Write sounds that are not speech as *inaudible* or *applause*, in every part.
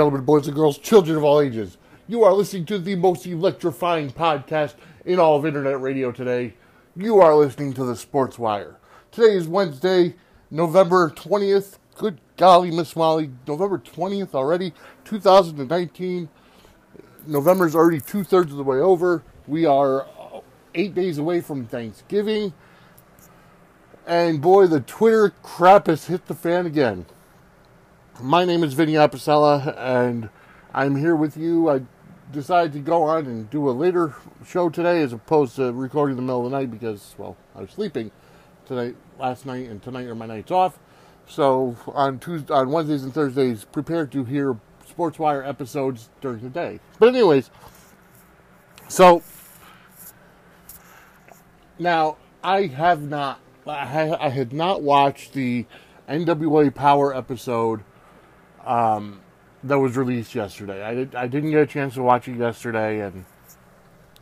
Gentlemen, boys and girls, children of all ages, you are listening to the most electrifying podcast in all of internet radio today. You are listening to the Sports Wire. Today is Wednesday, November 20th. Good golly, Miss Molly, November 20th already, 2019. November's already two thirds of the way over. We are eight days away from Thanksgiving. And boy, the Twitter crap has hit the fan again. My name is Vinny Apicella, and I'm here with you. I decided to go on and do a later show today as opposed to recording in the middle of the night because, well, I was sleeping tonight, last night, and tonight are my nights off. So on Tuesday, on Wednesdays and Thursdays, prepare to hear SportsWire episodes during the day. But anyways, so now I have not, I, I had not watched the NWA Power episode um, that was released yesterday. I, did, I didn't get a chance to watch it yesterday, and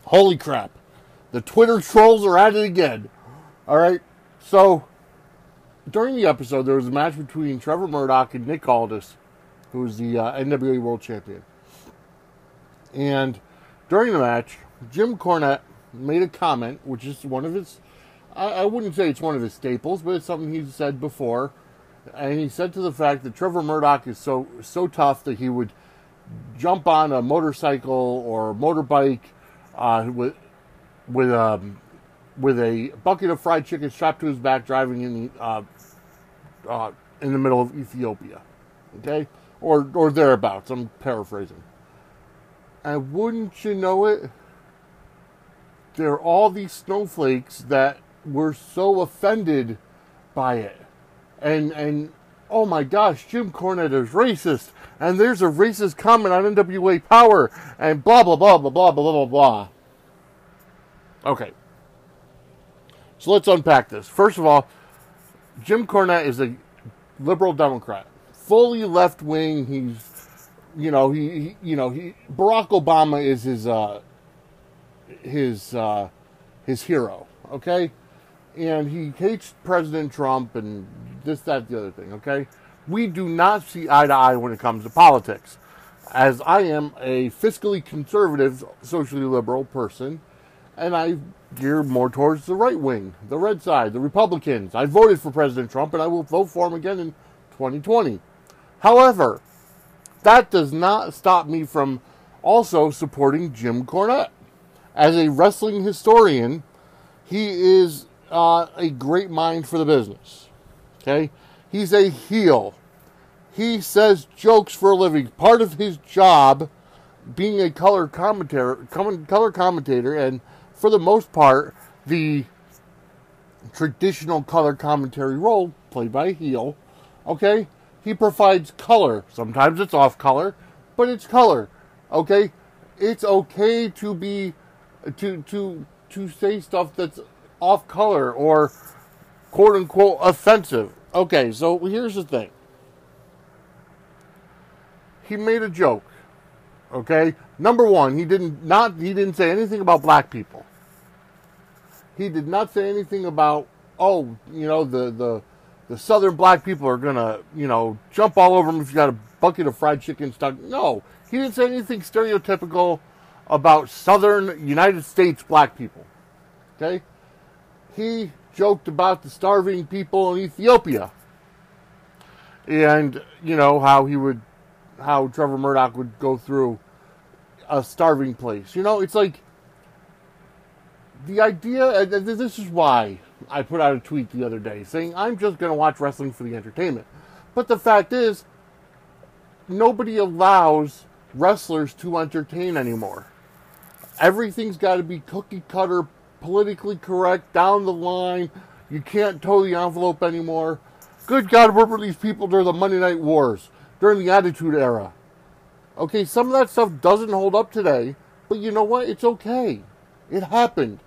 holy crap, the Twitter trolls are at it again. All right, so during the episode, there was a match between Trevor Murdoch and Nick Aldis, who was the uh, NWA World Champion. And during the match, Jim Cornette made a comment, which is one of his, I, I wouldn't say it's one of his staples, but it's something he's said before and he said to the fact that Trevor Murdoch is so so tough that he would jump on a motorcycle or motorbike uh, with with um, with a bucket of fried chicken strapped to his back, driving in the uh, uh, in the middle of Ethiopia, okay, or or thereabouts. I'm paraphrasing. And wouldn't you know it, there are all these snowflakes that were so offended by it and and oh my gosh, Jim Cornette is racist, and there's a racist comment on NWA Power, and blah blah blah blah blah blah blah blah. Okay, so let's unpack this. First of all, Jim Cornette is a liberal Democrat, fully left wing. He's, you know, he, he, you know, he Barack Obama is his uh, his uh, his hero. Okay, and he hates President Trump and this, that, the other thing, okay? We do not see eye to eye when it comes to politics. As I am a fiscally conservative, socially liberal person, and I gear more towards the right wing, the red side, the Republicans. I voted for President Trump and I will vote for him again in 2020. However, that does not stop me from also supporting Jim Cornette. As a wrestling historian, he is uh, a great mind for the business. Okay? He's a heel. He says jokes for a living. Part of his job being a color commentator, color commentator, and for the most part, the traditional color commentary role played by a heel. Okay, he provides color. Sometimes it's off color, but it's color. Okay, it's okay to be to to to say stuff that's off color or quote unquote offensive. Okay, so here's the thing. He made a joke. Okay? Number one, he didn't not he didn't say anything about black people. He did not say anything about oh, you know, the the the southern black people are gonna, you know, jump all over him if you got a bucket of fried chicken stuck. No, he didn't say anything stereotypical about southern United States black people. Okay? He joked about the starving people in Ethiopia. And, you know, how he would, how Trevor Murdoch would go through a starving place. You know, it's like the idea, this is why I put out a tweet the other day saying, I'm just going to watch wrestling for the entertainment. But the fact is, nobody allows wrestlers to entertain anymore. Everything's got to be cookie cutter politically correct, down the line. You can't toe the envelope anymore. Good God, where were these people during the Monday Night Wars, during the Attitude Era? Okay, some of that stuff doesn't hold up today, but you know what? It's okay. It happened.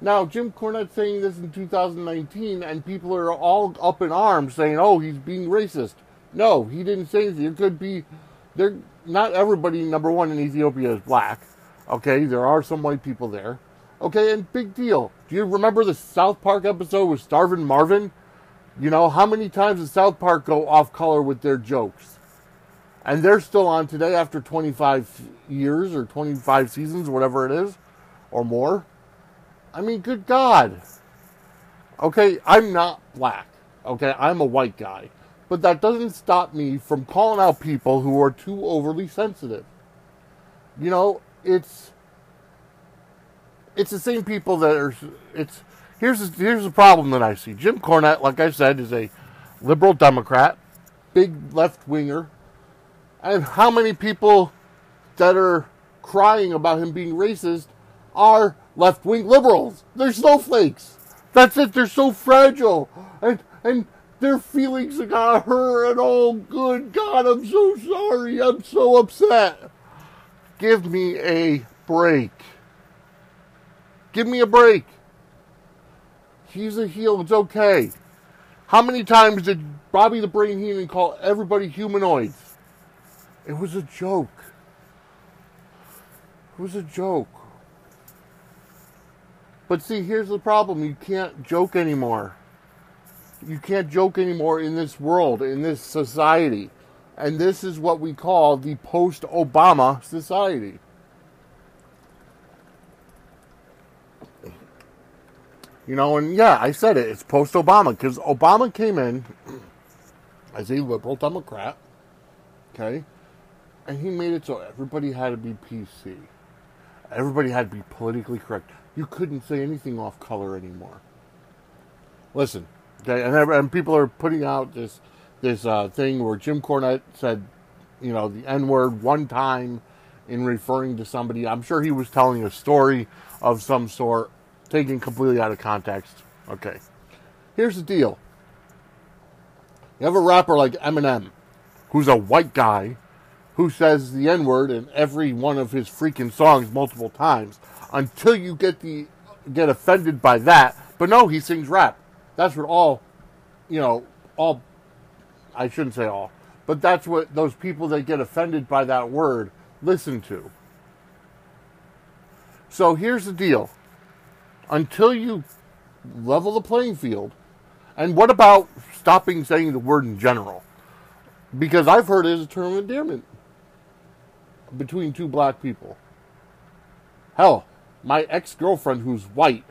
Now, Jim Cornette saying this in 2019, and people are all up in arms saying, oh, he's being racist. No, he didn't say anything. It could be, there. not everybody, number one, in Ethiopia is black. Okay, there are some white people there. Okay, and big deal. Do you remember the South Park episode with Starvin' Marvin? You know, how many times does South Park go off color with their jokes? and they're still on today after 25 years or 25 seasons, whatever it is, or more. I mean, good God. Okay, I'm not black. Okay, I'm a white guy. But that doesn't stop me from calling out people who are too overly sensitive. You know, it's it's the same people that are it's here's the, here's the problem that I see. Jim Cornette, like I said, is a liberal Democrat, big left winger. And how many people that are crying about him being racist are left wing liberals? They're snowflakes. That's it. They're so fragile. And and their feelings are got hurt and oh good God, I'm so sorry. I'm so upset. Give me a break. Give me a break. He's a heel, it's okay. How many times did Bobby the Brain Heenan call everybody humanoids? It was a joke. It was a joke. But see, here's the problem you can't joke anymore. You can't joke anymore in this world, in this society. And this is what we call the post Obama society. You know, and yeah, I said it. It's post Obama because Obama came in as a liberal Democrat, okay, and he made it so everybody had to be PC. Everybody had to be politically correct. You couldn't say anything off color anymore. Listen, okay, and, and people are putting out this this uh, thing where Jim Cornette said, you know, the N word one time in referring to somebody. I'm sure he was telling a story of some sort taken completely out of context. Okay. Here's the deal. You have a rapper like Eminem, who's a white guy, who says the N word in every one of his freaking songs multiple times until you get the get offended by that. But no, he sings rap. That's what all, you know, all. I shouldn't say all, but that's what those people that get offended by that word listen to. So here's the deal until you level the playing field. And what about stopping saying the word in general? Because I've heard it as a term of endearment between two black people. Hell, my ex girlfriend who's white,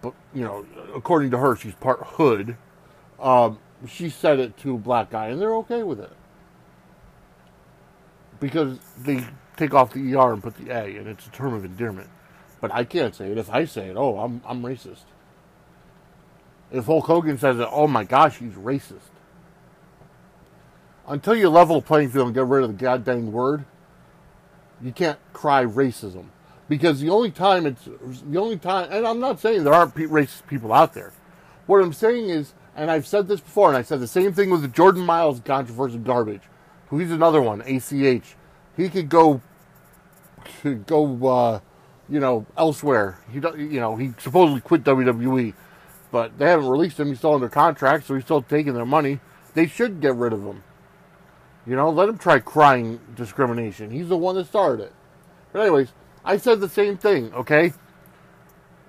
but you know, according to her, she's part hood. Um, she said it to a black guy, and they're okay with it because they take off the er and put the a, and it's a term of endearment. But I can't say it. If I say it, oh, I'm I'm racist. If Hulk Hogan says it, oh my gosh, he's racist. Until you level the playing field and get rid of the goddamn word, you can't cry racism. Because the only time it's the only time, and I'm not saying there aren't racist people out there. What I'm saying is, and I've said this before, and I said the same thing with the Jordan Myles controversy garbage. He's another one, ACH. He could go, could go uh, you know, elsewhere. He, you know, he supposedly quit WWE, but they haven't released him. He's still under contract, so he's still taking their money. They should get rid of him. You know, let him try crying discrimination. He's the one that started it. But anyways, I said the same thing. Okay,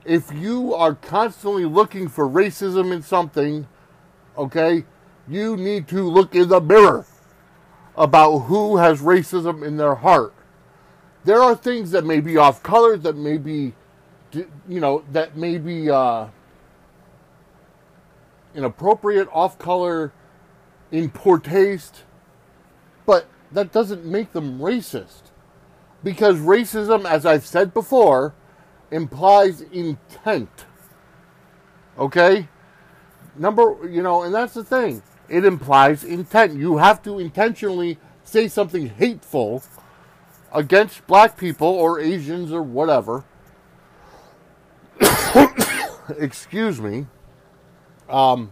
if you are constantly looking for racism in something, okay, you need to look in the mirror about who has racism in their heart there are things that may be off color, that may be, you know, that may be uh, inappropriate, off color, in poor taste, but that doesn't make them racist. Because racism, as I've said before, implies intent. Okay? Number, you know, and that's the thing. It implies intent. You have to intentionally say something hateful against black people or Asians or whatever. *coughs* Excuse me. Um,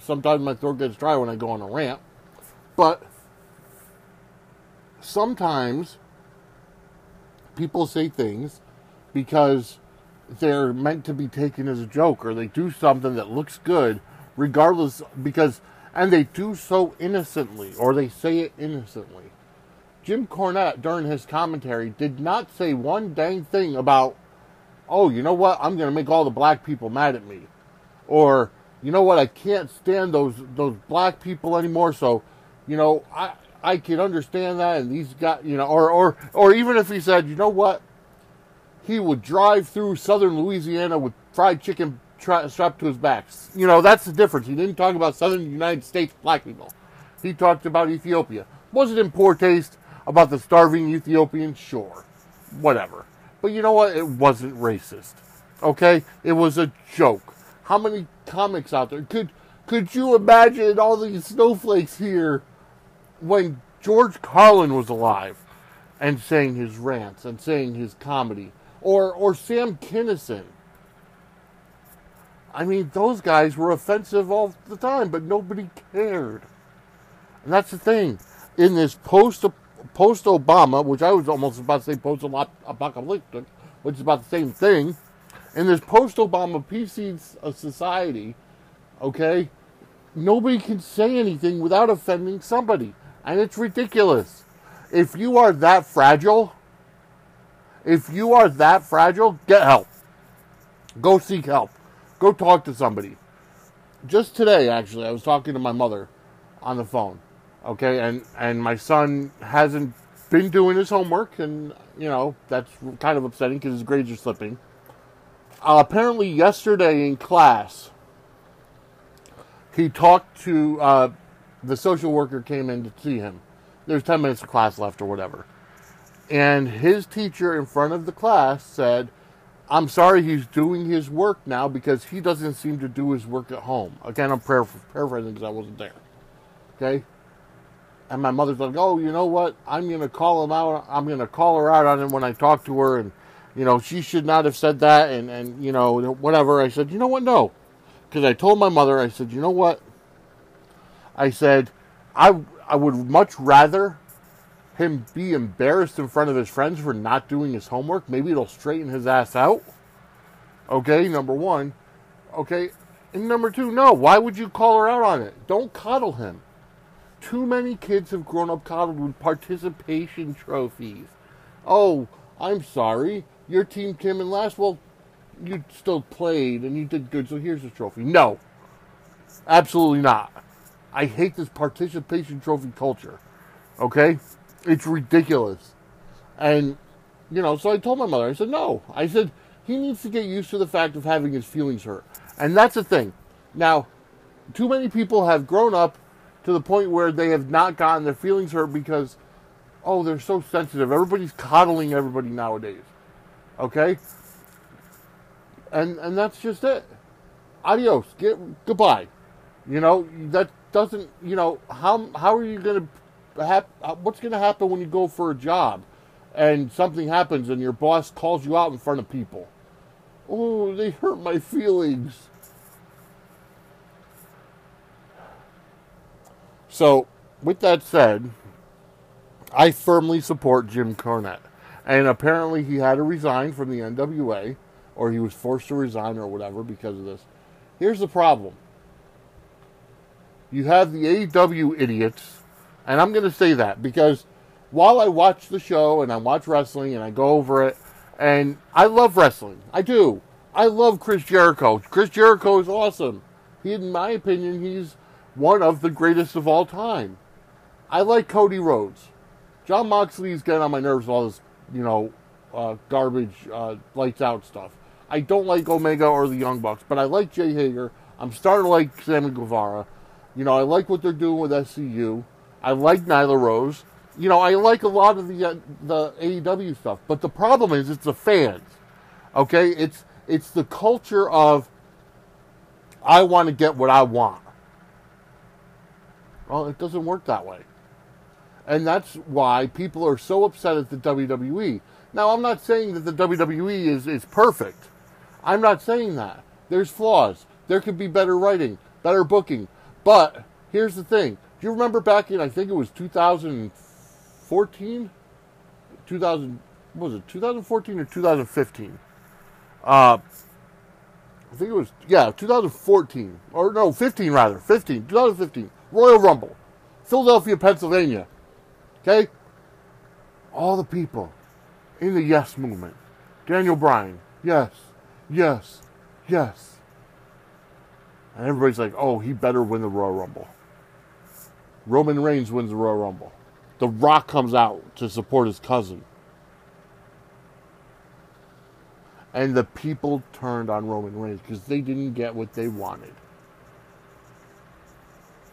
sometimes my throat gets dry when I go on a rant, but sometimes people say things because they're meant to be taken as a joke or they do something that looks good regardless because and they do so innocently or they say it innocently Jim Cornette, during his commentary, did not say one dang thing about, oh, you know what, I'm going to make all the black people mad at me. Or, you know what, I can't stand those, those black people anymore, so, You know, I I can understand that, and these got you know, or or or even if he said, you know what, he would drive through southern Louisiana with fried chicken tra- strapped to his back. You know, that's the difference. He didn't talk about southern United States black people. He talked about Ethiopia. Was it in poor taste about the starving Ethiopian Sure, whatever. But you know what? It wasn't racist. Okay, it was a joke. How many comics out there could could you imagine all these snowflakes here when George Carlin was alive and saying his rants and saying his comedy, or or Sam Kinison. I mean, those guys were offensive all the time, but nobody cared. And that's the thing. In this post post Obama, which I was almost about to say post apocalyptic, which is about the same thing, in this post Obama PC uh, society, okay, nobody can say anything without offending somebody. And it's ridiculous. If you are that fragile, if you are that fragile, get help. Go seek help. Go talk to somebody. Just today, actually, I was talking to my mother on the phone. Okay, and and my son hasn't been doing his homework, and you know that's kind of upsetting because his grades are slipping. Uh, apparently, yesterday in class, he talked to uh, the social worker came in to see him. There's 10 minutes of class left or whatever. And his teacher in front of the class said, I'm sorry he's doing his work now because he doesn't seem to do his work at home. Again, I'm paraphrasing because I wasn't there. Okay? And my mother's like, oh, you know what? I'm going to call him out. I'm going to call her out on it when I talk to her. And, you know, she should not have said that. And, and you know, whatever. I said, you know what? No. Because I told my mother, I said, you know what? I said, I, I would much rather him be embarrassed in front of his friends for not doing his homework. Maybe it'll straighten his ass out. Okay, number one. Okay, and number two, no. Why would you call her out on it? Don't coddle him. Too many kids have grown up coddled with participation trophies. Oh, I'm sorry. Your team came in last. Well, you still played and you did good, so here's a trophy. No. Absolutely not. I hate this participation trophy culture. Okay? It's ridiculous. And, you know, so I told my mother, I said, no. I said, he needs to get used to the fact of having his feelings hurt. And that's the thing. Now, too many people have grown up to the point where they have not gotten their feelings hurt because, oh, they're so sensitive. Everybody's coddling everybody nowadays. Okay? And and that's just it. Adios. Get goodbye. You know, that doesn't, you know, how how are you going to hap- uh, what's going to happen when you go for a job and something happens and your boss calls you out in front of people? Oh, they hurt my feelings. So, with that said, I firmly support Jim Cornette. And apparently he had to resign from the NWA, or he was forced to resign or whatever because of this. Here's the problem you have the AEW idiots, and I'm going to say that because while I watch the show and I watch wrestling and I go over it, and I love wrestling, I do. I love Chris Jericho. Chris Jericho is awesome. He, in my opinion, he's one of the greatest of all time. I like Cody Rhodes. Jon Moxley's getting on my nerves with all this, you know, uh, garbage, uh, lights out stuff. I don't like Omega or the Young Bucks, but I like Jake Hager. I'm starting to like Sammy Guevara. You know, I like what they're doing with SCU. I like Nyla Rose. You know, I like a lot of the uh, the AEW stuff. But the problem is, it's the fans. Okay, it's it's the culture of I want to get what I want. Well, it doesn't work that way. And that's why people are so upset at the WWE. Now, I'm not saying that the WWE is, is perfect. I'm not saying that. There's flaws. There could be better writing, better booking, but here's the thing. Do you remember back in I think it was 2014, 2000 was it 2014 or 2015? Uh, I think it was yeah 2014 or no 15 rather 15 2015 Royal Rumble, Philadelphia, Pennsylvania. Okay, all the people in the Yes movement. Daniel Bryan, yes, yes, yes. And everybody's like, oh, he better win the Royal Rumble. Roman Reigns wins the Royal Rumble. The Rock comes out to support his cousin. And the people turned on Roman Reigns because they didn't get what they wanted.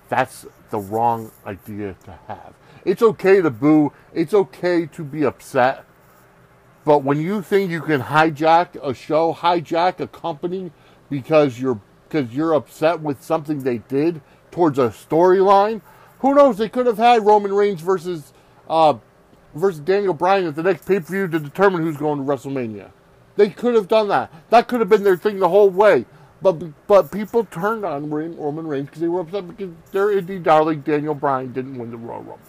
That's the wrong idea to have. It's okay to boo, it's okay to be upset. But when you think you can hijack a show, hijack a company because you're because you're upset with something they did towards a storyline, who knows? They could have had Roman Reigns versus uh, versus Daniel Bryan at the next pay per view to determine who's going to WrestleMania. They could have done that. That could have been their thing the whole way. But but people turned on Roman Reigns because they were upset because their indie darling Daniel Bryan didn't win the Royal Rumble.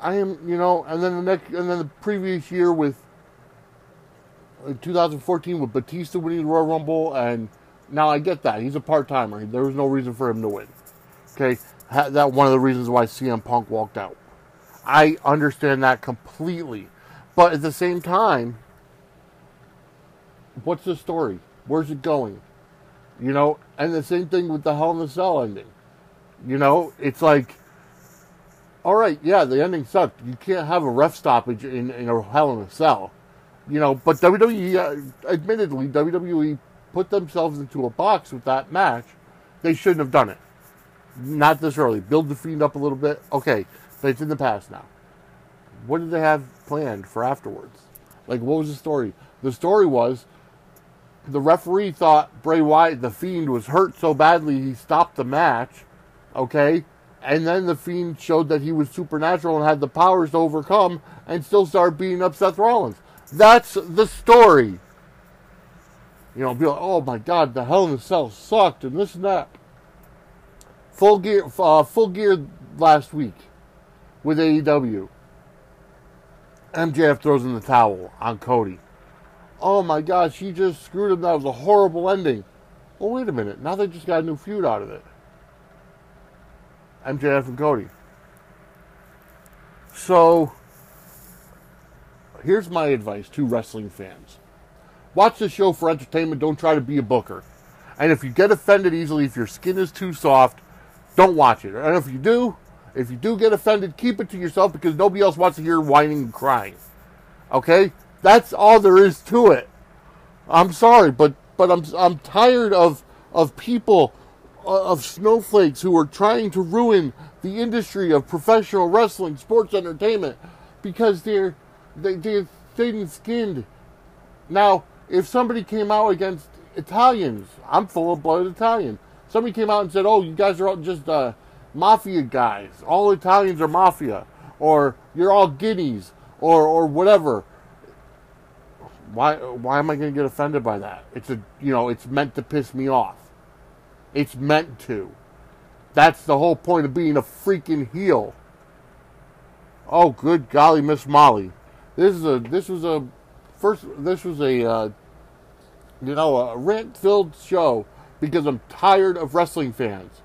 I am, you know, and then the next, and then the previous year with uh, 2014 with Batista winning the Royal Rumble, and now I get that he's a part timer. There was no reason for him to win. Okay, that one of the reasons why CM Punk walked out. I understand that completely, but at the same time, what's the story? Where's it going? You know, and the same thing with the Hell in the Cell ending. You know, it's like all right, yeah, the ending sucked. You can't have a ref stoppage in, in a Hell in a Cell, you know. But WWE, uh, admittedly, WWE put themselves into a box with that match. They shouldn't have done it. Not this early. Build the Fiend up a little bit. Okay, but it's in the past now. What did they have planned for afterwards? Like, what was the story? The story was the referee thought Bray Wyatt, the Fiend, was hurt so badly he stopped the match. Okay, and then the Fiend showed that he was supernatural and had the powers to overcome and still started beating up Seth Rollins. That's the story. You know, be like, oh my God, the Hell in the Cell sucked and this and that. Full gear, uh, full gear last week with AEW. MJF throws in the towel on Cody. Oh my gosh, he just screwed him. That was a horrible ending. Well, wait a minute. Now they just got a new feud out of it. MJF and Cody. So, here's my advice to wrestling fans watch the show for entertainment, don't try to be a booker. And if you get offended easily, if your skin is too soft, don't watch it. And if you do, if you do get offended, keep it to yourself because nobody else wants to hear whining and crying. Okay? That's all there is to it. I'm sorry, but but I'm I'm tired of of people uh, of snowflakes who are trying to ruin the industry of professional wrestling, sports entertainment, because they're they, they're thin-skinned. Now, if somebody came out against Italians, I'm full-blooded Italian. Somebody came out and said, "Oh, you guys are all just uh, mafia guys. All Italians are mafia, or you're all guineas, or or whatever." Why why am I going to get offended by that? It's a you know it's meant to piss me off. It's meant to. That's the whole point of being a freaking heel. Oh, good golly, Miss Molly. This is a this was a first this was a uh, you know a rant filled show because I'm tired of wrestling fans,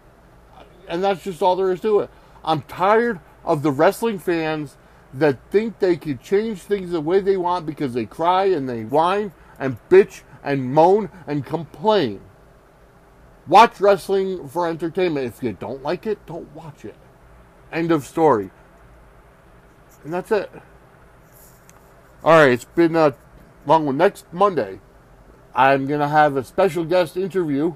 and that's just all there is to it. I'm tired of the wrestling fans that think they can change things the way they want because they cry and they whine and bitch and moan and complain. Watch wrestling for entertainment. If you don't like it, don't watch it. End of story. And that's it. All right, it's been a long one. Next Monday, I'm going to have a special guest interview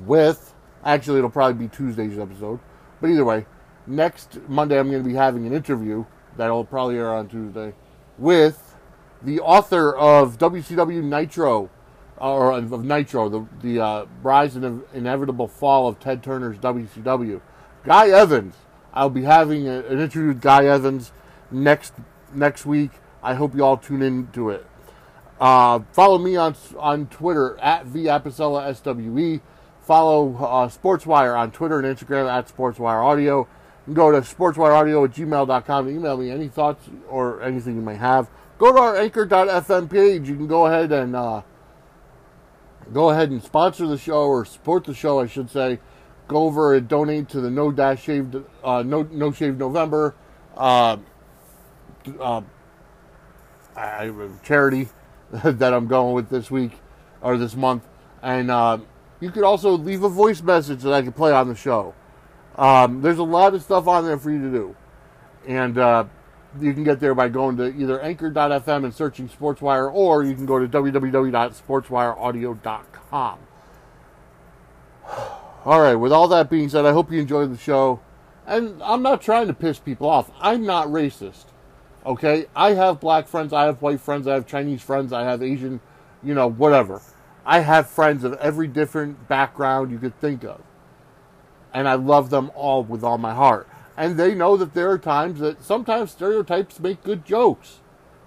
with, actually, it'll probably be Tuesday's episode. But either way, next Monday, I'm going to be having an interview that'll probably air on Tuesday with the author of WCW Nitro or of Nitro, the the uh, rise and inevitable fall of Ted Turner's WCW. Guy Evans. I'll be having a, an interview with Guy Evans next next week. I hope you all tune in to it. Uh, follow me on on Twitter at vapicella swe. Follow uh, SportsWire on Twitter and Instagram at SportsWire Audio. Can go to sportswireaudio at gmail.com and email me any thoughts or anything you may have. Go to our anchor.fm page. You can go ahead and uh, go ahead and sponsor the show or support the show, I should say. Go over and donate to the No Dash Shaved uh, No No Shave November uh, uh, charity *laughs* that I'm going with this week or this month, and uh, You could also leave a voice message that I can play on the show. Um, there's a lot of stuff on there for you to do. And uh, you can get there by going to either anchor.fm and searching SportsWire, or you can go to www.sportswireaudio.com. *sighs* All right, with all that being said, I hope you enjoyed the show. And I'm not trying to piss people off. I'm not racist. Okay? I have black friends, I have white friends, I have Chinese friends, I have Asian, you know, whatever. I have friends of every different background you could think of. And I love them all with all my heart. And they know that there are times that sometimes stereotypes make good jokes.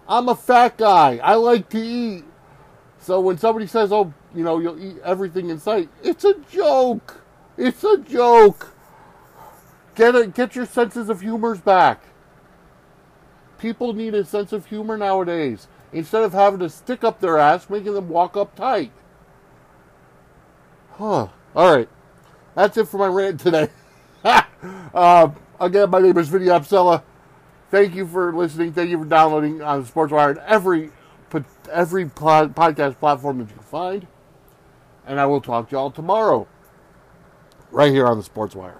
I'm a fat guy. I like to eat. So when somebody says, oh, you know, you'll eat everything in sight, it's a joke. It's a joke. Get it, get your senses of humors back. People need a sense of humor nowadays instead of having to stick up their ass, making them walk up tight. Huh. All right. That's it for my rant today. *laughs* uh, again, my name is Vinny Apicella. Thank you for listening. Thank you for downloading on SportsWire and every every podcast platform that you can find. And I will talk to y'all tomorrow, right here on the SportsWire.